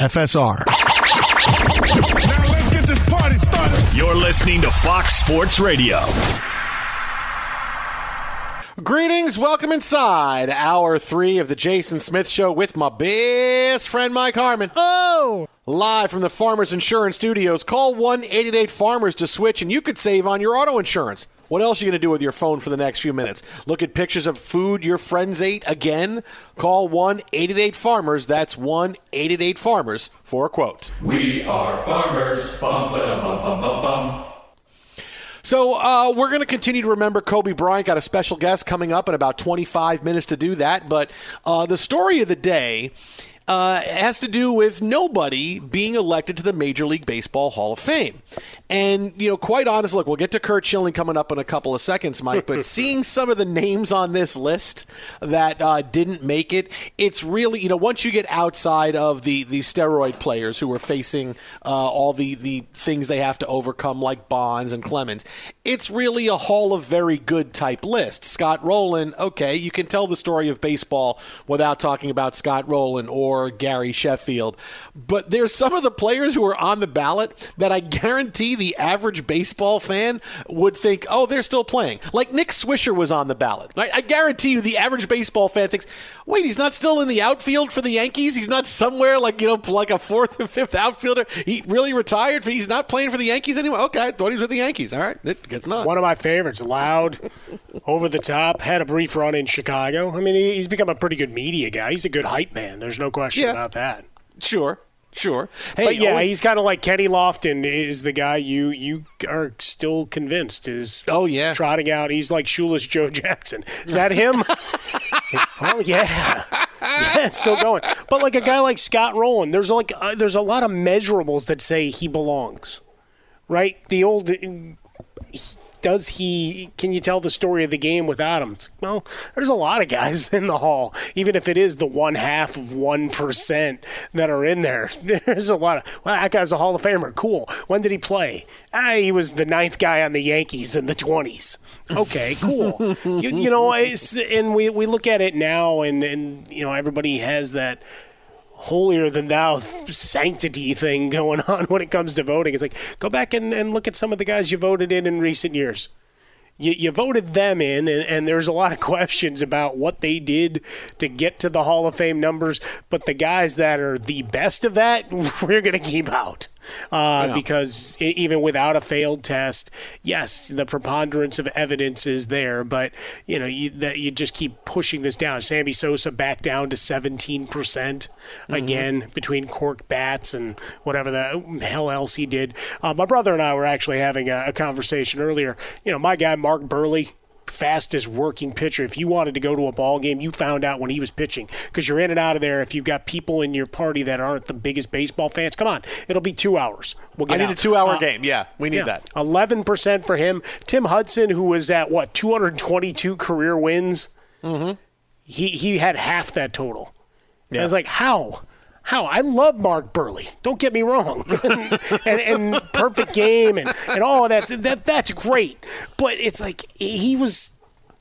FSR. Now let's get this party started. You're listening to Fox Sports Radio. Greetings, welcome inside hour three of the Jason Smith Show with my best friend Mike Harmon. Oh! Live from the Farmers Insurance Studios. Call 1 888 Farmers to switch, and you could save on your auto insurance. What else are you going to do with your phone for the next few minutes? Look at pictures of food your friends ate again? Call 1 888 Farmers. That's 1 888 Farmers for a quote. We are farmers. Bum, bum, bum, bum, bum. So uh, we're going to continue to remember Kobe Bryant. Got a special guest coming up in about 25 minutes to do that. But uh, the story of the day uh, has to do with nobody being elected to the Major League Baseball Hall of Fame. And, you know, quite honest, look, we'll get to Curt Schilling coming up in a couple of seconds, Mike, but seeing some of the names on this list that uh, didn't make it, it's really, you know, once you get outside of the, the steroid players who are facing uh, all the, the things they have to overcome, like Bonds and Clemens, it's really a Hall of Very Good type list. Scott Rolen, okay, you can tell the story of baseball without talking about Scott Rolen or Gary Sheffield. But there's some of the players who are on the ballot that I guarantee the average baseball fan would think, oh, they're still playing. Like Nick Swisher was on the ballot. I, I guarantee you the average baseball fan thinks, wait, he's not still in the outfield for the Yankees? He's not somewhere like, you know, like a fourth or fifth outfielder? He really retired? He's not playing for the Yankees anymore? Okay, I thought he was with the Yankees. All right. It's not. One of my favorites, loud, over the top, had a brief run in Chicago. I mean, he's become a pretty good media guy. He's a good hype man. There's no question Yeah. about that. Sure. Sure. Hey, but yeah, always- he's kind of like Kenny Lofton is the guy you you are still convinced is oh yeah trotting out. He's like shoeless Joe Jackson. Is that him? oh yeah, yeah, it's still going. But like a guy like Scott Rolen, there's like uh, there's a lot of measurables that say he belongs, right? The old. Does he? Can you tell the story of the game without him? It's, well, there's a lot of guys in the hall, even if it is the one half of one percent that are in there. There's a lot of. Well, that guy's a Hall of Famer. Cool. When did he play? Ah, he was the ninth guy on the Yankees in the twenties. Okay, cool. you, you know, it's, and we we look at it now, and and you know everybody has that holier than thou sanctity thing going on when it comes to voting. It's like go back and, and look at some of the guys you voted in in recent years. You, you voted them in, and, and there's a lot of questions about what they did to get to the Hall of Fame numbers. But the guys that are the best of that, we're going to keep out. Uh, Yeah. Because even without a failed test, yes, the preponderance of evidence is there, but you know you, that you just keep pushing this down. Sammy Sosa back down to 17 percent again between cork bats and whatever the hell else he did. Uh, my brother and I were actually having a, a conversation earlier. You know, my guy Mark Buehrle fastest working pitcher. If you wanted to go to a ball game, you found out when he was pitching because you're in and out of there. If you've got people in your party that aren't the biggest baseball fans, come on, it'll be two hours. We'll get. I need a two-hour Uh, game. Yeah, we need yeah, that. Eleven percent for him. Tim Hudson, who was at what 222 career wins, mm-hmm. he he had half that total. Yeah. I was like, how? How? I love Mark Buehrle. Don't get me wrong. and, and perfect game and, and all of that, that. That's great. But it's like he was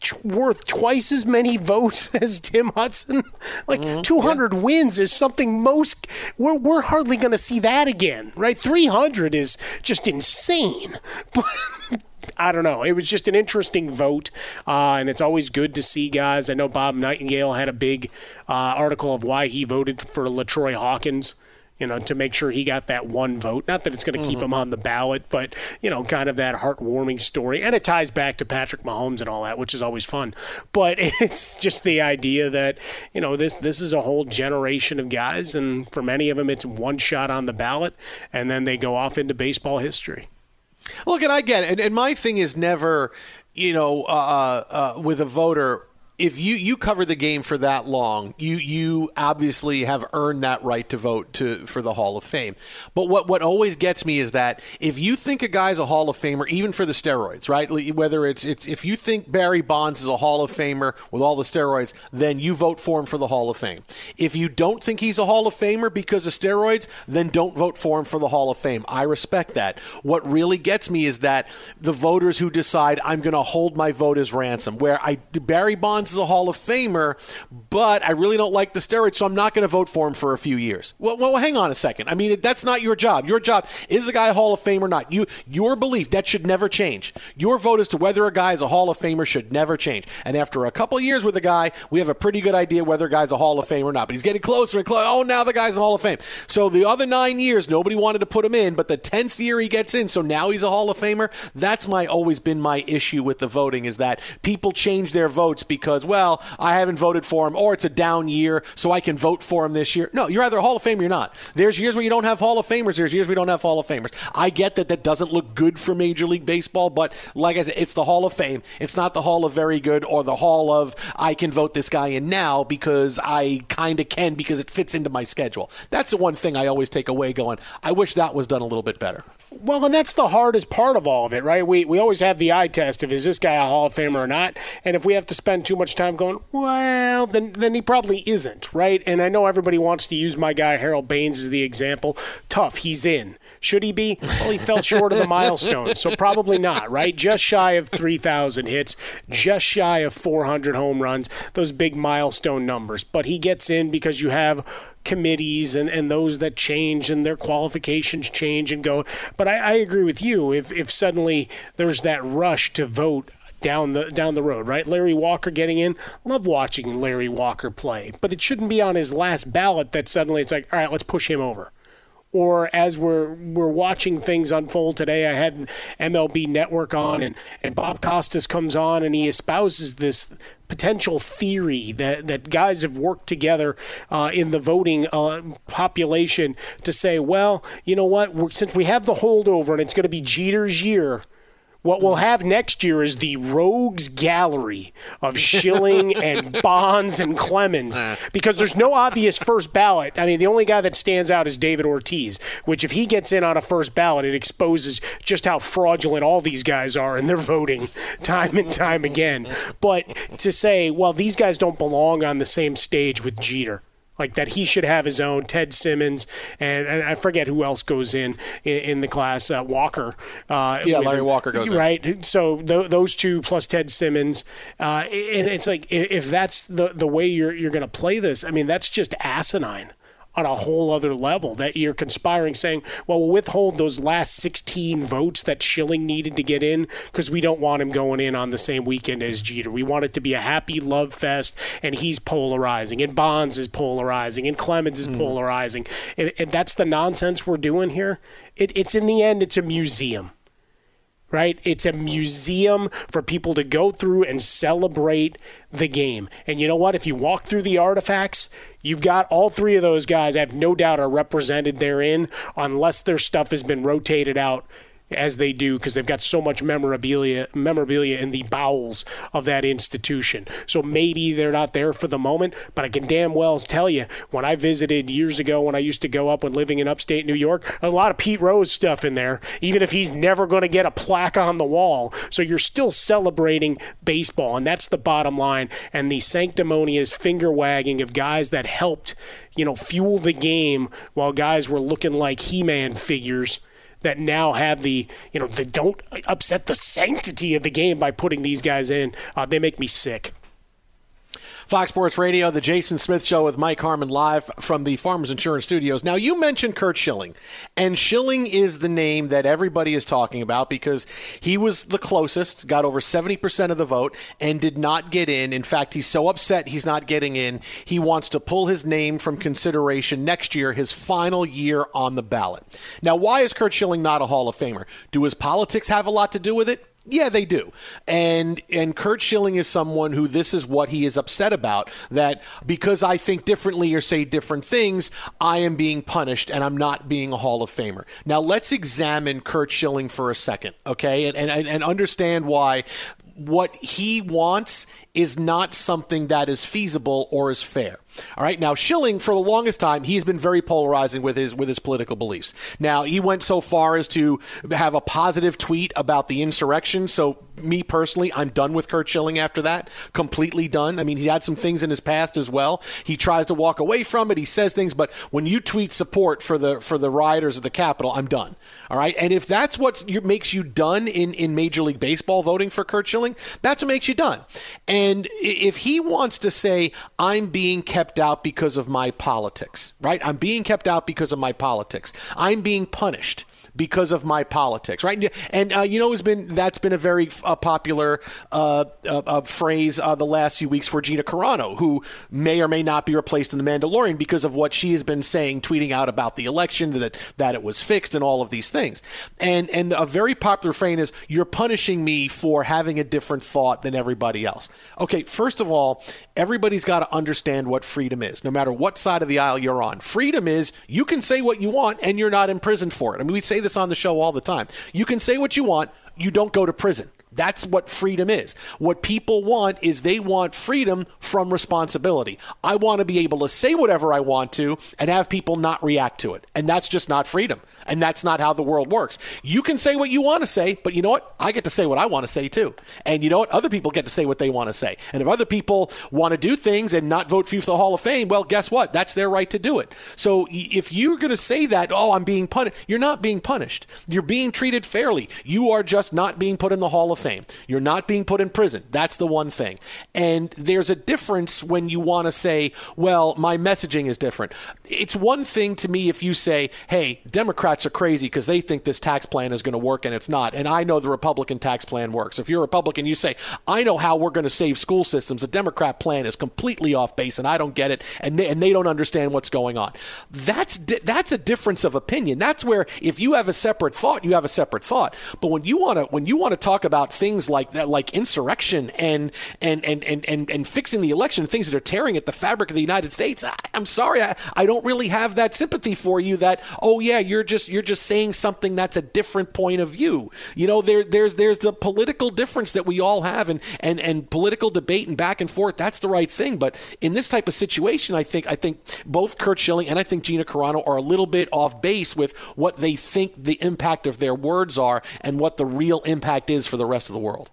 t- worth twice as many votes as Tim Hudson. Like 200 wins is something most we're we're hardly going to see that again, right? 300 is just insane. But I don't know. It was just an interesting vote, uh, and it's always good to see guys. I know Bob Nightingale had a big uh, article of why he voted for LaTroy Hawkins. You know, to make sure he got that one vote. Not that it's going to keep him on the ballot, but you know, kind of that heartwarming story, and it ties back to Patrick Mahomes and all that, which is always fun. But it's just the idea that you know this this is a whole generation of guys, and for many of them, it's one shot on the ballot, and then they go off into baseball history. Look, and I get it. And, and my thing is never, you know, uh, uh, with a voter. If you, you cover the game for that long, you you obviously have earned that right to vote to for the Hall of Fame. But what what always gets me is that if you think a guy's a Hall of Famer, even for the steroids, right? Whether it's it's if you think Barry Bonds is a Hall of Famer with all the steroids, then you vote for him for the Hall of Fame. If you don't think he's a Hall of Famer because of steroids, then don't vote for him for the Hall of Fame. I respect that. What really gets me is that the voters who decide I'm going to hold my vote as ransom, where I Barry Bonds is a Hall of Famer, but I really don't like the steroids, so I'm not going to vote for him for a few years. Well, well, hang on a second. I mean, that's not your job. Your job is the guy a Hall of Fame or not. You, your belief that should never change. Your vote as to whether a guy is a Hall of Famer should never change. And after a couple years with a guy, we have a pretty good idea whether a guy's a Hall of Fame or not. But he's getting closer and closer. Oh, now the guy's a Hall of Fame. So the other nine years, nobody wanted to put him in, but the tenth year he gets in, so now he's a Hall of Famer. That's my always been my issue with the voting is that people change their votes because, well, I haven't voted for him, or it's a down year, so I can vote for him this year. No, you're either a Hall of Famer or you're not. There's years where you don't have Hall of Famers. There's years we don't have Hall of Famers. I get that that doesn't look good for Major League Baseball, but like I said, it's the Hall of Fame. It's not the Hall of Very Good or the Hall of I can vote this guy in now because I kind of can because it fits into my schedule. That's the one thing I always take away going, I wish that was done a little bit better. Well, and that's the hardest part of all of it, right? We we always have the eye test of is this guy a Hall of Famer or not, and if we have to spend too much time going, well, then then he probably isn't, right? And I know everybody wants to use my guy Harold Baines as the example. Tough, he's in. Should he be? Well, he fell short of the milestone, so probably not, right? Just shy of 3,000 hits, just shy of 400 home runs, those big milestone numbers. But he gets in because you have committees and, and those that change and their qualifications change and go. But I, I agree with you. If, if suddenly there's that rush to vote down the down the road, right? Larry Walker getting in. Love watching Larry Walker play, but it shouldn't be on his last ballot that suddenly it's like, all right, let's push him over. Or as we're we're watching things unfold today, I had MLB Network on, and, and Bob Costas comes on, and he espouses this potential theory that, that guys have worked together uh, in the voting uh, population to say, well, you know what, we're, since we have the holdover and it's going to be Jeter's year, what we'll have next year is the rogues gallery of Schilling and Bonds and Clemens ah. because there's no obvious first ballot. I mean, the only guy that stands out is David Ortiz, which if he gets in on a first ballot, it exposes just how fraudulent all these guys are and they're voting time and time again. But to say, well, these guys don't belong on the same stage with Jeter like that he should have his own Ted Simmons and, and I forget who else goes in in, in the class uh, Walker uh, yeah Larry him, Walker goes right in. so th- those two plus Ted Simmons uh, and it's like if that's the the way you're you're going to play this I mean that's just asinine on a whole other level that you're conspiring saying, well, we'll withhold those last 16 votes that Schilling needed to get in because we don't want him going in on the same weekend as Jeter. We want it to be a happy love fest, and he's polarizing, and Bonds is polarizing, and Clemens is mm. polarizing. And, and, that's the nonsense we're doing here. It, it's in the end, it's a museum right? It's a museum for people to go through and celebrate the game. And you know what? If you walk through the artifacts, you've got all three of those guys, I have no doubt, are represented therein, unless their stuff has been rotated out as they do because they've got so much memorabilia memorabilia in the bowels of that institution. So maybe they're not there for the moment, but I can damn well tell you when I visited years ago when I used to go up when living in upstate New York, a lot of Pete Rose stuff in there, even if he's never going to get a plaque on the wall. So you're still celebrating baseball, and that's the bottom line. And the sanctimonious finger wagging of guys that helped, you know, fuel the game while guys were looking like He-Man figures that now have the you know they don't upset the sanctity of the game by putting these guys in. Uh, they make me sick. Fox Sports Radio, the Jason Smith Show with Mike Harmon live from the Farmers Insurance Studios. Now, you mentioned Curt Schilling, and Schilling is the name that everybody is talking about because he was the closest, got over 70% of the vote, and did not get in. In fact, he's so upset he's not getting in, he wants to pull his name from consideration next year, his final year on the ballot. Now, why is Curt Schilling not a Hall of Famer? Do his politics have a lot to do with it? Yeah, they do. And and Curt Schilling is someone who this is what he is upset about that because I think differently or say different things, I am being punished and I'm not being a Hall of Famer. Now let's examine Curt Schilling for a second, okay? And and, and understand why what he wants is not something that is feasible or is fair. All right. Now Schilling, for the longest time, he's been very polarizing with his with his political beliefs. Now he went so far as to have a positive tweet about the insurrection. So me personally, I'm done with Curt Schilling after that. Completely done. I mean, he had some things in his past as well. He tries to walk away from it. He says things, but when you tweet support for the for the rioters of the Capitol, I'm done. All right. And if that's what makes you done in in Major League Baseball voting for Curt Schilling, that's what makes you done. And if he wants to say I'm being kept out because of my politics, right? I'm being kept out because of my politics. I'm being punished because of my politics, right? And uh, you know, has been that's been a very uh, popular uh, uh, uh phrase uh, the last few weeks for Gina Carano, who may or may not be replaced in the Mandalorian because of what she has been saying, tweeting out about the election that that it was fixed and all of these things. And and a very popular phrase is "You're punishing me for having a different thought than everybody else." Okay, first of all, everybody's got to understand what freedom is, no matter what side of the aisle you're on. Freedom is you can say what you want and you're not imprisoned for it. I mean, we say this on the show all the time. You can say what you want, you don't go to prison That's what freedom is. What people want is they want freedom from responsibility. I want to be able to say whatever I want to and have people not react to it. And that's just not freedom. And that's not how the world works. You can say what you want to say, but you know what? I get to say what I want to say too. And you know what? Other people get to say what they want to say. And if other people want to do things and not vote for you for the Hall of Fame, well, guess what? That's their right to do it. So if you're going to say that, oh, I'm being punished, you're not being punished. You're being treated fairly. You are just not being put in the Hall of Fame. You're not being put in prison. That's the one thing. And there's a difference when you want to say, well, my messaging is different. It's one thing to me if you say, hey, Democrats are crazy because they think this tax plan is going to work and it's not. And I know the Republican tax plan works. If you're a Republican, you say, I know how we're going to save school systems. The Democrat plan is completely off base and I don't get it and they, and they don't understand what's going on. That's that's a difference of opinion. That's where if you have a separate thought, you have a separate thought. But when you want to when you want to talk about things like that like insurrection and and and and and, and fixing the election, things that are tearing at the fabric of the United States, I, am sorry, I, I don't really have that sympathy for you that oh yeah, you're just you're just saying something that's a different point of view. You know, there there's there's the political difference that we all have and and and political debate and back and forth. That's the right thing. But in this type of situation, I think I think both Curt Schilling and I think Gina Carano are a little bit off base with what they think the impact of their words are and what the real impact is for the rest of the world.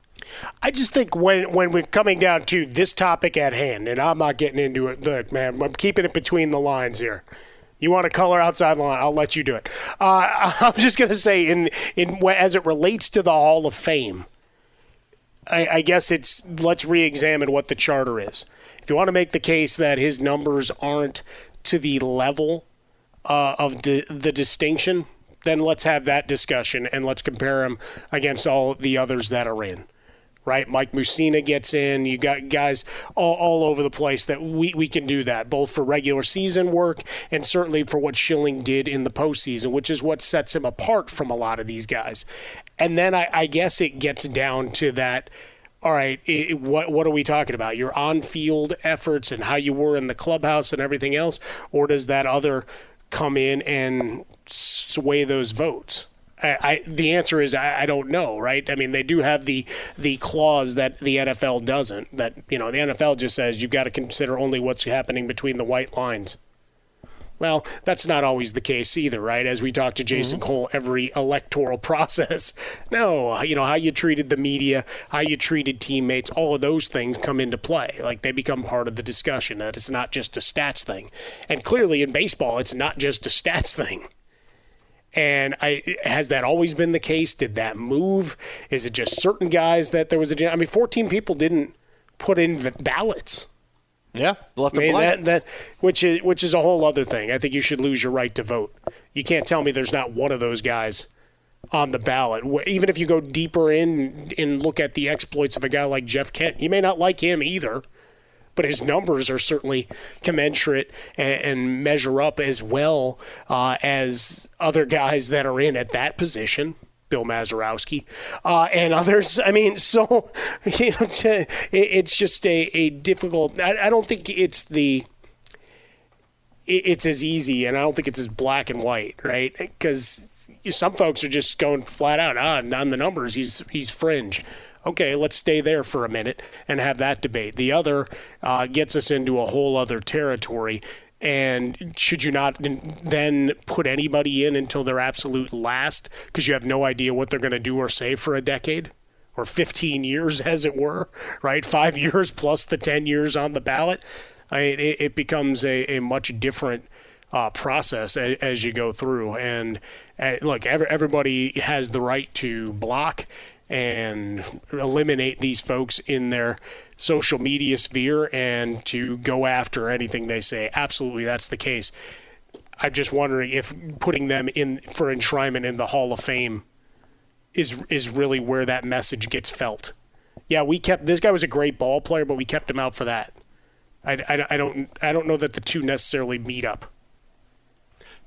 I just think when when we're coming down to this topic at hand, and I'm not getting into it. Look, man, I'm keeping it between the lines here. You want to color outside the line? I'll let you do it. Uh, I'm just to say, in in as it relates to the Hall of Fame, I, I guess it's let's re-examine what the charter is. If you want to make the case that his numbers aren't to the level uh, of the, the distinction, then let's have that discussion and let's compare him against all the others that are in right? Mike Mussina gets in. You got guys all, all over the place that we, we can do that, both for regular season work and certainly for what Schilling did in the postseason, which is what sets him apart from a lot of these guys. And then I, I guess it gets down to that. All right, it, what what are we talking about? Your on-field efforts and how you were in the clubhouse and everything else, or does that other come in and sway those votes? I, I, the answer is I, I, don't know, right? I mean, they do have the the clause that the NFL doesn't. That you know, the NFL just says you've got to consider only what's happening between the white lines. Well, that's not always the case either, right? As we talk to Jason mm-hmm. Cole every electoral process. No, you know, how you treated the media, how you treated teammates, all of those things come into play. Like they become part of the discussion. That it's not just a stats thing. And clearly in baseball, it's not just a stats thing. And I has that always been the case? Did that move? Is it just certain guys that there was a? I mean, 14 people didn't put in ballots. Yeah, left I mean, that, that which is which is a whole other thing. I think you should lose your right to vote. You can't tell me there's not one of those guys on the ballot. Even if you go deeper in and look at the exploits of a guy like Jeff Kent, you may not like him either but his numbers are certainly commensurate and, and measure up as well uh, as other guys that are in at that position. Bill Mazeroski, uh, and others. I mean, so you know, to, it's just a, a difficult. I, I, don't think it's the. it's as easy, and I don't think it's as black and white, right? Because some folks are just going flat out ah, on the numbers. He's he's fringe okay, let's stay there for a minute and have that debate. The other uh, gets us into a whole other territory. And should you not then put anybody in until their absolute last because you have no idea what they're going to do or say for a decade? Or 15 years, as it were, right? Five years plus the 10 years on the ballot. I mean, it, it becomes a, a much different uh, process as, as, you go through. And uh, look, every, everybody has the right to block and eliminate these folks in their social media sphere and to go after anything they say. Absolutely, that's the case. I'm just wondering if putting them in for enshrinement in the Hall of Fame is is really where that message gets felt. Yeah, we kept this guy was a great ball player, but we kept him out for that. I, I, I don't I don't know that the two necessarily meet up.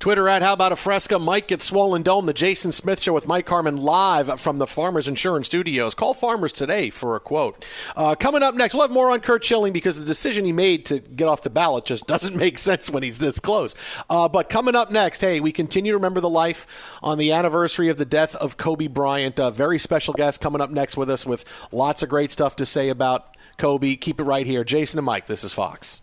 Twitter at How About a Fresca. Mike gets Swollen Dome. The Jason Smith Show with Mike Harmon live from the Farmers Insurance Studios. Call Farmers today for a quote. Uh, coming up next, we'll have more on Curt Schilling because the decision he made to get off the ballot just doesn't make sense when he's this close. Uh, but coming up next, hey, we continue to remember the life on the anniversary of the death of Kobe Bryant. A very special guest coming up next with us with lots of great stuff to say about Kobe. Keep it right here. Jason and Mike, this is Fox.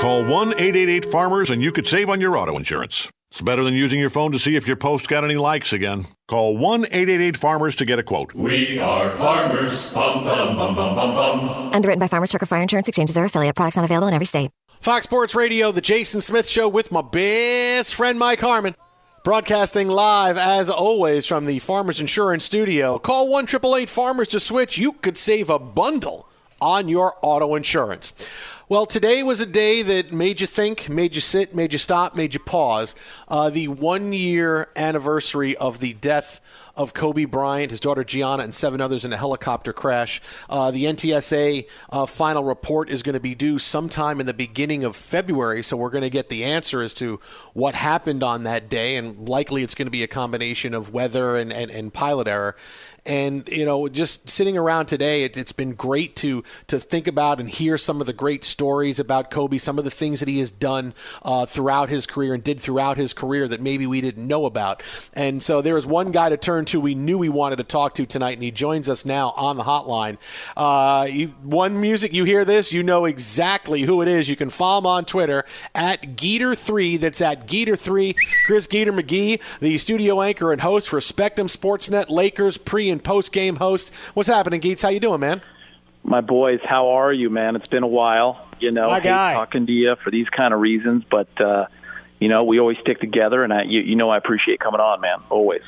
Call 1 888 Farmers and you could save on your auto insurance. It's better than using your phone to see if your post got any likes again. Call 1 888 Farmers to get a quote. We are farmers. Bum, bum, bum, bum, bum, bum. Underwritten by Farmers Circle Fire Insurance Exchanges or affiliate. Products not available in every state. Fox Sports Radio, The Jason Smith Show with my best friend Mike Harmon. Broadcasting live, as always, from the Farmers Insurance Studio. Call 1 888 Farmers to switch. You could save a bundle on your auto insurance. Well, today was a day that made you think, made you sit, made you stop, made you pause. Uh, the one year anniversary of the death of Kobe Bryant, his daughter Gianna, and seven others in a helicopter crash. Uh, the NTSA uh, final report is going to be due sometime in the beginning of February, so we're going to get the answer as to what happened on that day, and likely it's going to be a combination of weather and, and, and pilot error. And you know, just sitting around today, it, it's been great to to think about and hear some of the great stories about Kobe, some of the things that he has done uh, throughout his career and did throughout his career that maybe we didn't know about. And so there is one guy to turn to we knew we wanted to talk to tonight, and he joins us now on the hotline. Uh, you, one music, you hear this, you know exactly who it is. You can follow him on Twitter at Geeter3. That's at Geeter3. Chris Geeter McGee, the studio anchor and host for Spectrum Sportsnet, Lakers pre and post game host. What's happening, Geets? How you doing, man? My boys, how are you, man? It's been a while. You know, My hate guy. talking to you for these kind of reasons, but uh, you know, we always stick together, and I, you, you know, I appreciate coming on, man. Always.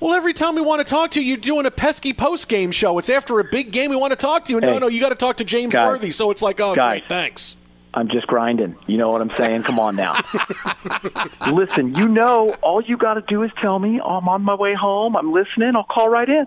Well, every time we want to talk to you, you're doing a pesky post game show. It's after a big game we want to talk to you. And no, no, you got to talk to James Guys. Worthy. So it's like, oh, Guys. great, thanks. I'm just grinding. You know what I'm saying? Come on now. Listen, you know, all you got to do is tell me I'm on my way home. I'm listening. I'll call right in.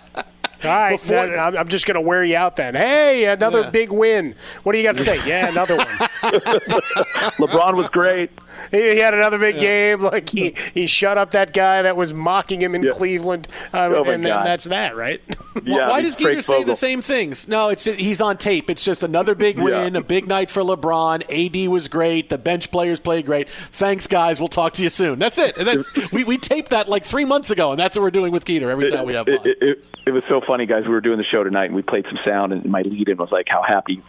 All right, then I'm, I'm just going to wear you out then. Hey, another Yeah. big win. What do you got to say? Yeah, another one. LeBron was great. He, he had another big game. Like he, he shut up that guy that was mocking him in Cleveland, uh, Oh, and then that's that, right? Why- Why does Gator say the same things? No, it's he's on tape. It's just another big win, a big night for LeBron. AD was great. The bench players played great. Thanks, guys. We'll talk to you soon. That's it. And that's, we, we taped that like three months ago, and that's what we're doing with Gator every time we have it, on. it, it, it was so funny, guys. We were doing the show tonight, and we played some sound, and my lead-in was like how happy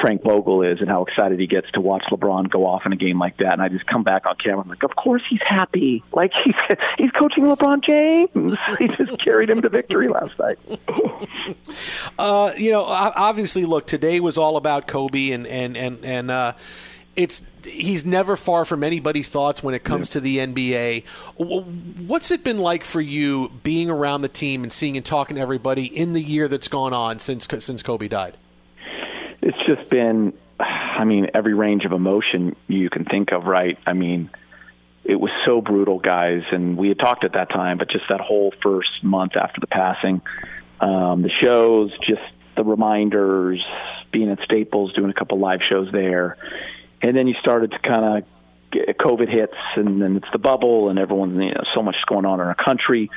Frank Vogel is and how excited he gets to watch LeBron go off in a game like that. And I just come back on camera, I'm like, of course he's happy. Like he's he's coaching LeBron James. He just carried him to victory last night. Uh, you know, obviously, look, today was all about Kobe, and and and and uh, it's he's never far from anybody's thoughts when it comes to the NBA. What's it been like for you being around the team and seeing and talking to everybody in the year that's gone on since since Kobe died? It's just been, I mean, every range of emotion you can think of, right? I mean, it was so brutal, guys, and we had talked at that time, but just that whole first month after the passing, um, the shows, just the reminders, being at Staples, doing a couple live shows there, and then you started to kind of COVID hits, and then it's the bubble, and everyone's you know so much going on in our country.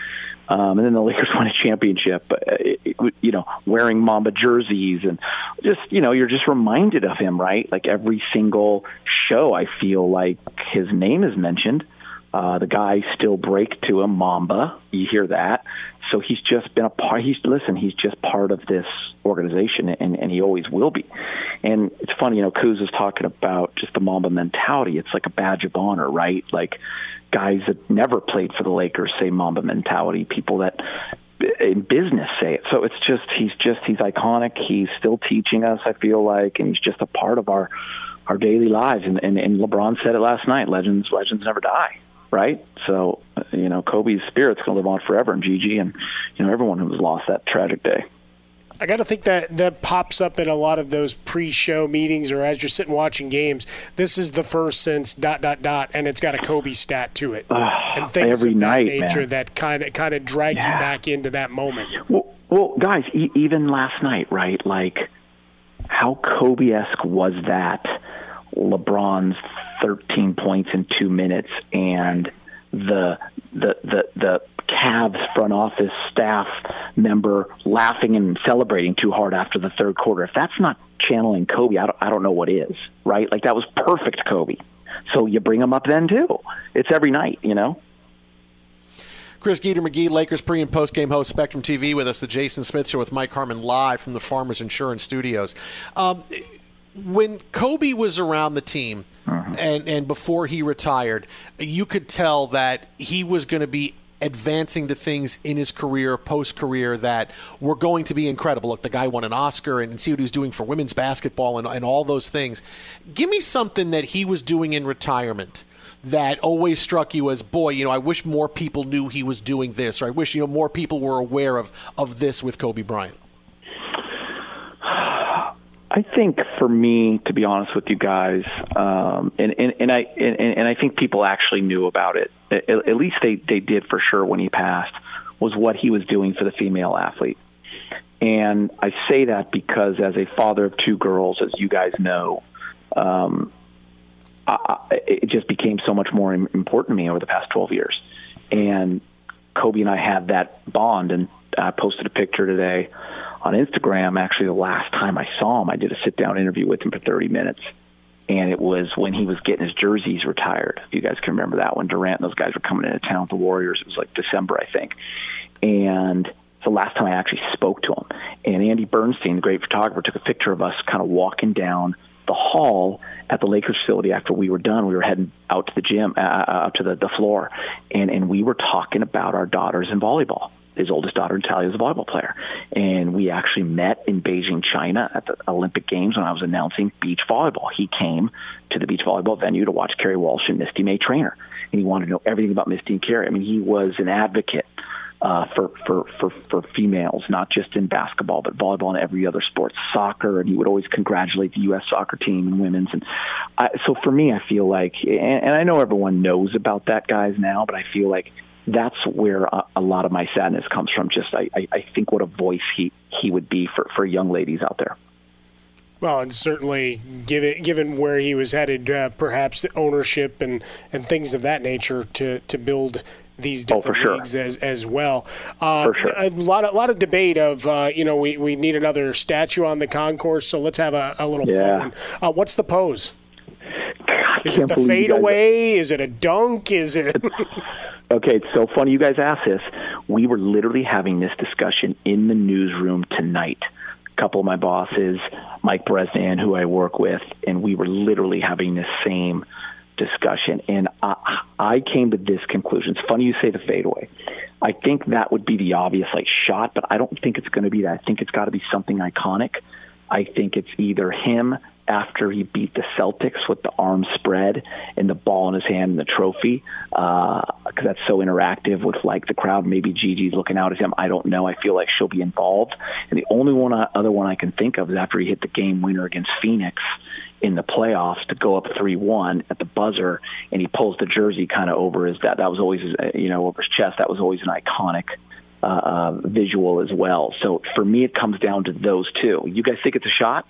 Um, and then the Lakers won a championship, uh, it, you know, wearing Mamba jerseys, and just you know, you're just reminded of him, right? Like every single show, I feel like his name is mentioned. Uh, the guys still break to him, Mamba. You hear that, so he's just been a part. He's listen. He's just part of this organization, and, and he always will be. And it's funny, you know, Kuz is talking about just the Mamba mentality. It's like a badge of honor, right? Like guys that never played for the Lakers say Mamba mentality. People that in business say it. So it's just he's just he's iconic. He's still teaching us. I feel like, and he's just a part of our our daily lives. And and, and LeBron said it last night. Legends legends never die. Right, so you know Kobe's spirit's going to live on forever, and Gigi, and you know everyone who's lost that tragic day. I got to think that that pops up in a lot of those pre-show meetings or as you're sitting watching games. This is the first since dot dot dot, and it's got a Kobe stat to it, and things every of that night, nature man. that kind of kind of drag you back into that moment. Well, well guys, e- even last night, right? Like, how Kobe-esque was that? LeBron's 13 points in two minutes, and the the the the Cavs front office staff member laughing and celebrating too hard after the third quarter. If that's not channeling Kobe, I don't, I don't know what is. Right? Like that was perfect Kobe. So you bring him up then too. It's every night, you know. Chris Geeter McGee, Lakers pre and post game host, Spectrum TV, with us, the Jason Smith Show with Mike Harmon live from the Farmers Insurance Studios. Um, when Kobe was around the team uh-huh. and, and before he retired, you could tell that he was going to be advancing to things in his career, post career, that were going to be incredible. Look, the guy won an Oscar and see what he was doing for women's basketball and, and all those things. Give me something that he was doing in retirement that always struck you as boy you know i wish more people knew he was doing this or i wish you know more people were aware of of this with kobe bryant I think for me, to be honest with you guys, um, and, and, and I and, and I think people actually knew about it. At, at least they they did for sure when he passed. Was what he was doing for the female athlete, and I say that because as a father of two girls, as you guys know, um, I, it just became so much more important to me over the past twelve years. And Kobe and I had that bond, and I posted a picture today on Instagram. Actually, the last time I saw him, I did a sit down interview with him for 30 minutes. And it was when he was getting his jerseys retired. If you guys can remember that when Durant and those guys were coming into town with the Warriors. It was like December, I think. And it's the last time I actually spoke to him. And Andy Bernstein, the great photographer, took a picture of us kind of walking down the hall at the Lakers facility after we were done. We were heading out to the gym, uh, out to the, the floor, and, and we were talking about our daughters in volleyball. His oldest daughter, Natalia, is a volleyball player. And we actually met in Beijing, China at the Olympic Games when I was announcing beach volleyball. He came to the beach volleyball venue to watch Kerry Walsh and Misty May-Treanor. And he wanted to know everything about Misty and Kerry. I mean, he was an advocate uh, for, for, for, for females, not just in basketball, but volleyball and every other sport, soccer, and he would always congratulate the U.S. soccer team and women's. And I, so for me, I feel like, and, and I know everyone knows about that guys now, but I feel like that's where a, a lot of my sadness comes from. Just I, I, I think what a voice he, he would be for, for young ladies out there. Well, and certainly given given where he was headed, uh, perhaps the ownership and, and things of that nature to, to build these different oh, sure. leagues as as well. Uh, for sure. A lot of, lot of debate of uh, you know we, we need another statue on the concourse, so let's have a, a little yeah. fun. Uh, what's the pose? God, Is it the fadeaway? Is it a dunk? Is it? okay, it's so funny you guys asked this. We were literally having this discussion in the newsroom tonight. A couple of my bosses, Mike Bresnahan, who I work with, and we were literally having the same discussion. And I, I came to this conclusion. It's funny you say the fadeaway. I think that would be the obvious like shot, but I don't think it's going to be that. I think it's got to be something iconic. I think it's either him after he beat the Celtics with the arm spread and the ball in his hand and the trophy, because uh, that's so interactive with like the crowd. Maybe Gigi's looking out at him. I don't know. I feel like she'll be involved. And the only one uh, other one I can think of is after he hit the game winner against Phoenix in the playoffs to go up three one at the buzzer, and he pulls the jersey kind of over his that that was always you know over his chest. That was always an iconic. Uh, uh, visual as well. So for me, it comes down to those two. You guys think it's a shot?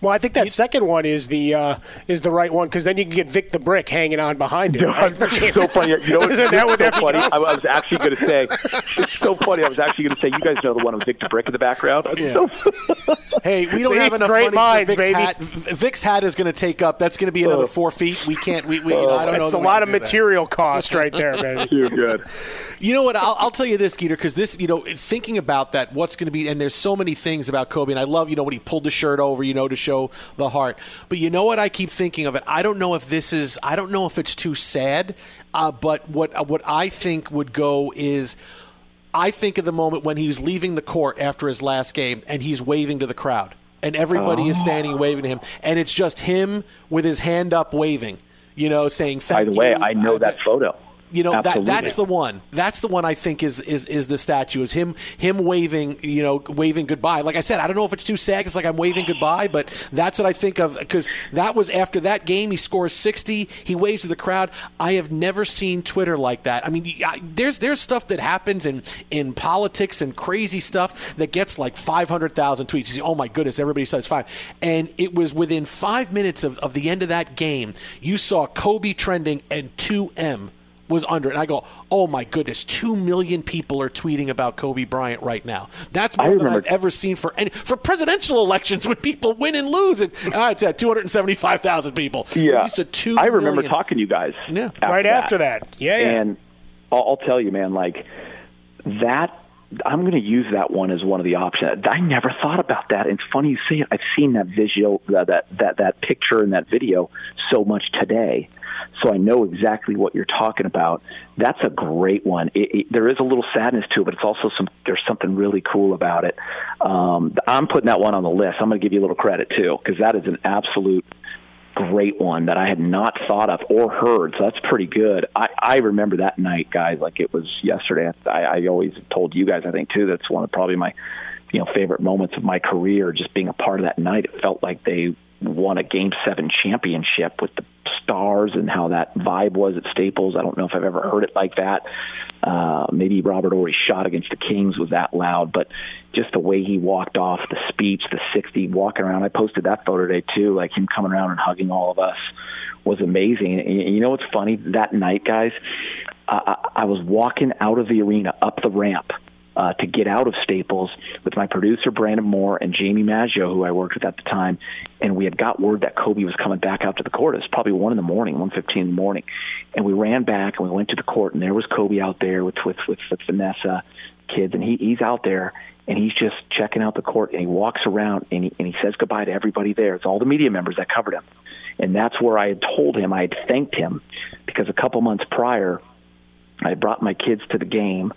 Well, I think that second one is the uh, is the right one because then you can get Vic the Brick hanging on behind it. Right? It's so funny. You know, Isn't that what so that funny? I. I was actually going to say, it's so funny. I was actually going to say, you guys know the one with Vic the Brick in the background. Yeah. So- Hey, we don't See? have enough Great money minds, for Vic's baby. hat. Vic's hat is going to take up. That's going to be another four feet. We can't. We, we you know, I don't know. It's a lot of do that. material cost right there, baby. Too good. You know what? I'll, I'll tell you this, Geeter, because this, you know, thinking about that, what's going to be, and there's so many things about Kobe, and I love, you know, when he pulled the shirt over, you know, to show the heart. But you know what? I keep thinking of it. I don't know if this is, I don't know if it's too sad, uh, but what what I think would go is. I think of the moment when he was leaving the court after his last game and he's waving to the crowd. And everybody is Oh. standing waving to him. And it's just him with his hand up waving, you know, saying thank you. By the way, you. I know that photo. You know that that's the one. That's the one I think is is is the statue. Is him him waving you know waving goodbye. Like I said, I don't know if it's too sad. It's like I'm waving goodbye, but that's what I think of because that was after that game. He scores 60. He waves to the crowd. I have never seen Twitter like that. I mean, I- there's there's stuff that happens in in politics and crazy stuff that gets like 500,000 tweets. You see, oh my goodness, everybody says five, and it was within five minutes of, of the end of that game. You saw Kobe trending and 2M was under it. And I go, oh my goodness, two million people are tweeting about Kobe Bryant right now. That's I more than I've ever seen for any for presidential elections when people win and lose. It, uh, it's at two hundred and seventy five thousand people. Yeah, You said two I remember million. talking to you guys. Yeah. Right after that. Yeah, yeah. And I'll, I'll tell you, man, like that. I'm going to use that one as one of the options. I never thought about that. It's funny you say it. I've seen that visual, that that that, that picture and that video so much today, so I know exactly what you're talking about. That's a great one. It, it, there is a little sadness to it, but it's also some. There's something really cool about it. Um, I'm putting that one on the list. I'm going to give you a little credit too, because that is an absolute great one that I had not thought of or heard. So that's pretty good. I, I remember that night, guys, like it was yesterday. I, I always told you guys, I think too, that's one of probably my, you know, favorite moments of my career. Just being a part of that night, it felt like they won a Game Seven championship with the stars and how that vibe was at Staples. I don't know if I've ever heard it like that. Uh, maybe Robert Horry's shot against the Kings was that loud, but just the way he walked off, the speech, the 60 walking around. I posted that photo today too, like him coming around and hugging all of us was amazing. And you know what's funny? That night, guys, I I was walking out of the arena up the ramp. Uh, to get out of Staples with my producer Brandon Moore and Jamie Maggio, who I worked with at the time, and we had got word that Kobe was coming back out to the court. It was probably one in the morning, one fifteen in the morning, and we ran back and we went to the court, and there was Kobe out there with with with, with Vanessa kids, and he he's out there and he's just checking out the court and he walks around and he, and he says goodbye to everybody there. It's all the media members that covered him. And that's where I had told him, I had thanked him because a couple months prior, I brought my kids to the game,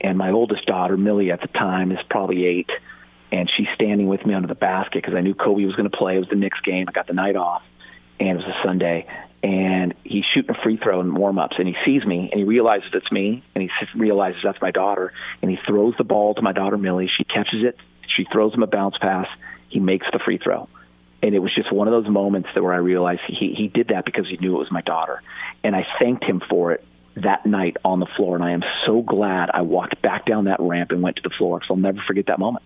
and my oldest daughter, Millie, at the time, is probably eight, and she's standing with me under the basket because I knew Kobe was going to play. It was the Knicks game. I got the night off, and it was a Sunday. And he's shooting a free throw in warm ups, and he sees me, and he realizes it's me, and he realizes that's my daughter, and he throws the ball to my daughter, Millie. She catches it. She throws him a bounce pass. He makes the free throw and it was just one of those moments that where I realized he he did that because he knew it was my daughter, and I thanked him for it that night on the floor, and I am so glad I walked back down that ramp and went to the floor because I'll never forget that moment.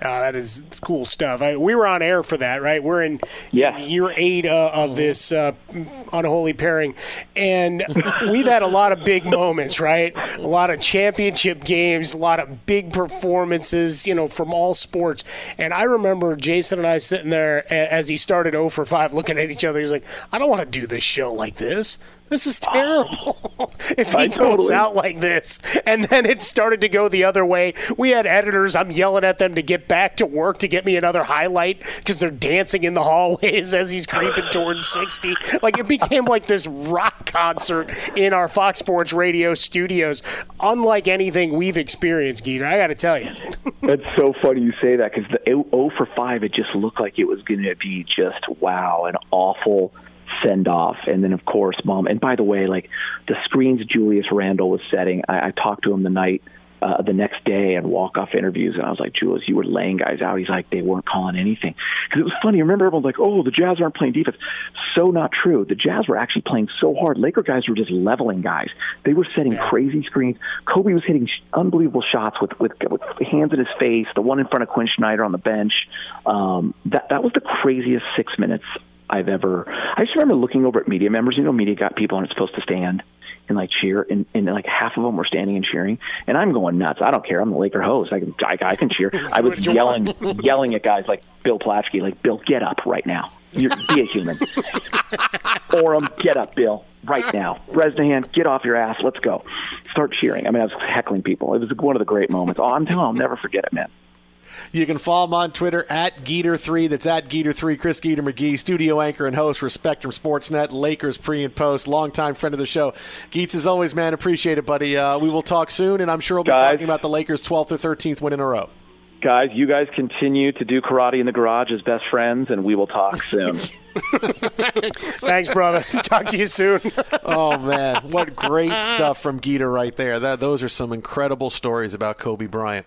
Uh, that is cool stuff. I, we were on air for that, right? We're in yeah. year eight uh, of this uh, unholy pairing, and we've had a lot of big moments, right? A lot of championship games, a lot of big performances, you know, from all sports. And I remember Jason and I sitting there as he started 0 for 5, looking at each other. He's like, "I don't want to do this show like this. This is terrible. if he goes out like this, and then it started to go the other way, we had editors. I'm yelling at them to get back to work to get me another highlight because they're dancing in the hallways as he's creeping towards 60. Like it became like this rock concert in our Fox Sports Radio studios, unlike anything we've experienced, Geeter. I got to tell you. That's so funny you say that because the 0 for 5, it just looked like it was going to be just wow, an awful send off. And then, of course, mom. And by the way, like the screens Julius Randle was setting, I, I talked to him the night. Uh, the next day and walk off interviews, and I was like, Julius, you were laying guys out. He's like, they weren't calling anything because it was funny. Remember, everyone's like, oh, the Jazz aren't playing defense. So not true. The Jazz were actually playing so hard. Laker guys were just leveling guys. They were setting crazy screens. Kobe was hitting unbelievable shots with, with with hands in his face. The one in front of Quin Snyder on the bench. Um, that that was the craziest six minutes I've ever. I just remember looking over at media members. You know, media got people and it's supposed to stand and like cheer, and, and like half of them were standing and cheering, and I'm going nuts. I don't care. I'm the Laker host. I can I, I can cheer. I was yelling yelling at guys like Bill Plaschke, like Bill, get up right now. You're, be a human. Orem, get up, Bill, right now. Bresnahan, get off your ass. Let's go. Start cheering. I mean, I was heckling people. It was one of the great moments. Oh, I'm telling you, I'll never forget it, man. You can follow him on Twitter at Geeter3. That's at Geeter3. Chris Geeter McGee, studio anchor and host for Spectrum Sportsnet, Lakers pre and post, longtime friend of the show. Geets, as always, man, appreciate it, buddy. Uh, we will talk soon, and I'm sure we'll be Guys. talking about the Lakers' 12th or 13th win in a row. Guys, you guys continue to do karate in the garage as best friends, and we will talk soon. Thanks, brother. Talk to you soon. oh man, what great stuff from Geeter right there. That those are some incredible stories about Kobe Bryant.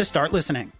to start listening.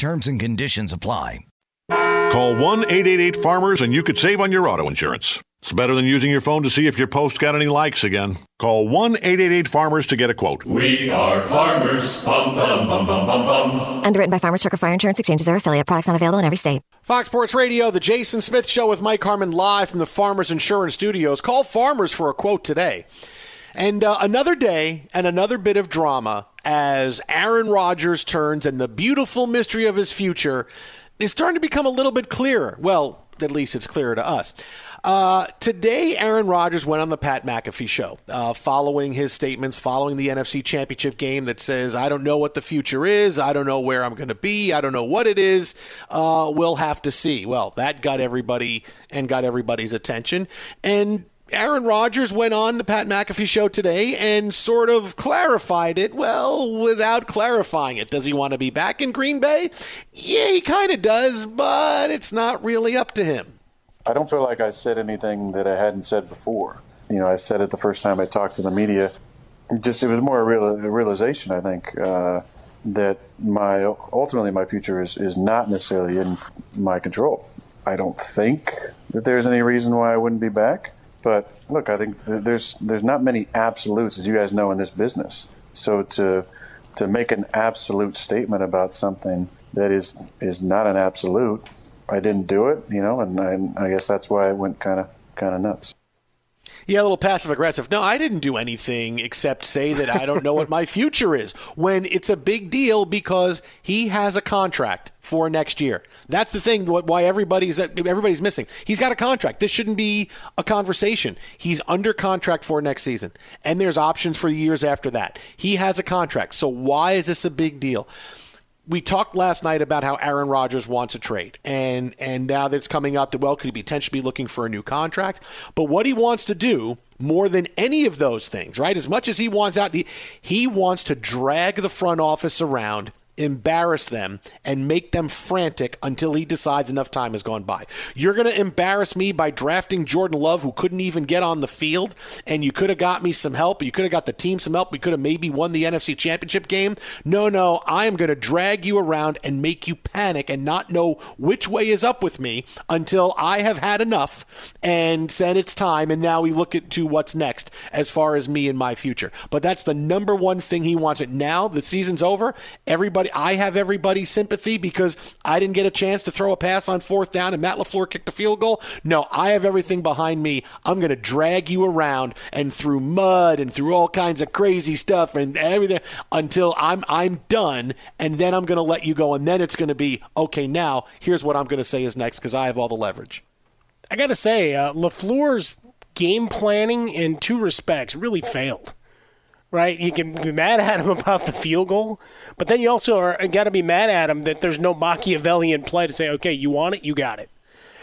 Terms and conditions apply. Call 1 888 Farmers and you could save on your auto insurance. It's better than using your phone to see if your post got any likes again. Call 1 888 Farmers to get a quote. We are farmers. Bum, bum, bum, bum, bum, bum. Underwritten by Farmers Trucker Fire Insurance Exchanges or affiliate. Products not available in every state. Fox Sports Radio, the Jason Smith Show with Mike Harmon live from the Farmers Insurance Studios. Call Farmers for a quote today. And uh, another day and another bit of drama as Aaron Rodgers turns and the beautiful mystery of his future is starting to become a little bit clearer. Well, at least it's clearer to us. Uh, today, Aaron Rodgers went on the Pat McAfee show, uh, following his statements, following the NFC Championship game that says, I don't know what the future is. I don't know where I'm going to be. I don't know what it is. Uh, we'll have to see. Well, that got everybody and got everybody's attention. And Aaron Rodgers went on the Pat McAfee show today and sort of clarified it, well, without clarifying it. Does he want to be back in Green Bay? Yeah, he kind of does, but it's not really up to him. I don't feel like I said anything that I hadn't said before. You know, I said it the first time I talked to the media. Just it was more a, real, a realization, I think, uh, that my ultimately my future is, is not necessarily in my control. I don't think that there's any reason why I wouldn't be back. But look, I think th- there's there's not many absolutes, as you guys know, in this business. So to to make an absolute statement about something that is is not an absolute, I didn't do it, you know, and I, I guess that's why I went kind of kind of nuts. Yeah, a little passive aggressive. No, I didn't do anything except say that I don't know what my future is. When it's a big deal because he has a contract for next year. That's the thing. Why everybody's everybody's missing. He's got a contract. This shouldn't be a conversation. He's under contract for next season, and there's options for years after that. He has a contract. So why is this a big deal? We talked last night about how Aaron Rodgers wants a trade, and and now that's coming up that well, could he potentially be looking for a new contract? But what he wants to do more than any of those things, right? As much as he wants out, he, he wants to drag the front office around embarrass them and make them frantic until he decides enough time has gone by. You're going to embarrass me by drafting Jordan Love, who couldn't even get on the field, and you could have got me some help. You could have got the team some help. We could have maybe won the NFC Championship game. No, no, I am going to drag you around and make you panic and not know which way is up with me until I have had enough and said it's time. And now we look at to what's next as far as me and my future. But that's the number one thing he wants. It now the season's over. Everybody I have everybody's sympathy because I didn't get a chance to throw a pass on fourth down and Matt LaFleur kicked a field goal. No, I have everything behind me. I'm going to drag you around and through mud and through all kinds of crazy stuff and everything until I'm I'm done and then I'm going to let you go and then it's going to be okay, now here's what I'm going to say is next because I have all the leverage. I got to say, uh, LaFleur's game planning in two respects really failed. Right? You can be mad at him about the field goal, but then you also are got to be mad at him that there's no Machiavellian play to say, okay, you want it, you got it.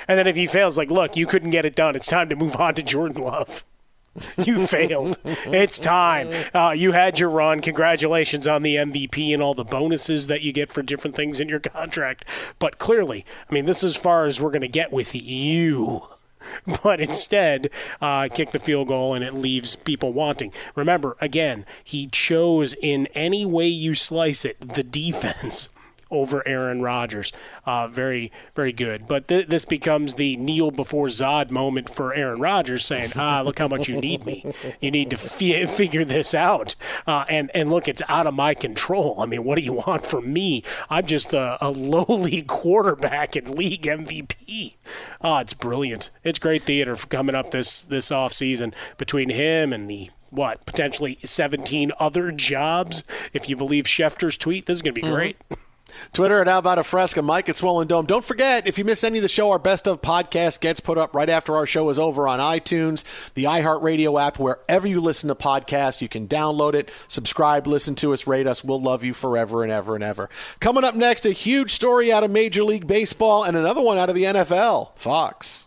And then if he fails, like, look, you couldn't get it done. It's time to move on to Jordan Love. you failed. It's time. Uh, you had your run. Congratulations on the MVP and all the bonuses that you get for different things in your contract. But clearly, I mean, this is as far as we're going to get with you. But instead, uh, kick the field goal and it leaves people wanting. Remember, again, he chose in any way you slice it the defense over Aaron Rodgers. Uh, very, very good. But th- this becomes the kneel before Zod moment for Aaron Rodgers, saying, "Ah, look how much you need me. You need to f- figure this out." Uh, and and look, it's out of my control. I mean, what do you want from me? I'm just a, a lowly quarterback and league MVP. Ah, it's brilliant. It's great theater coming up this this off season between him and the what potentially 17 other jobs if you believe Schefter's tweet. This is going to be great. Twitter at How About a Fresca, Mike at Swollen Dome. Don't forget, if you miss any of the show, our Best of podcast gets put up right after our show is over on iTunes, the iHeartRadio app, wherever you listen to podcasts. You can download it, subscribe, listen to us, rate us. We'll love you forever and ever and ever. Coming up next, a huge story out of Major League Baseball and another one out of the NFL. Fox.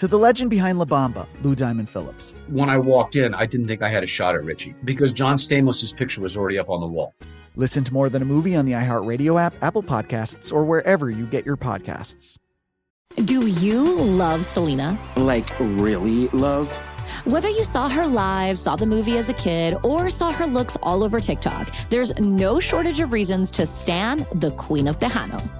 to the legend behind La Bamba, Lou Diamond Phillips. When I walked in, I didn't think I had a shot at Richie because John Stamos' picture was already up on the wall. Listen to More Than a Movie on the iHeartRadio app, Apple Podcasts, or wherever you get your podcasts. Do you love Selena? Like, really love? Whether you saw her live, saw the movie as a kid, or saw her looks all over TikTok, there's no shortage of reasons to stan the Queen of Tejano.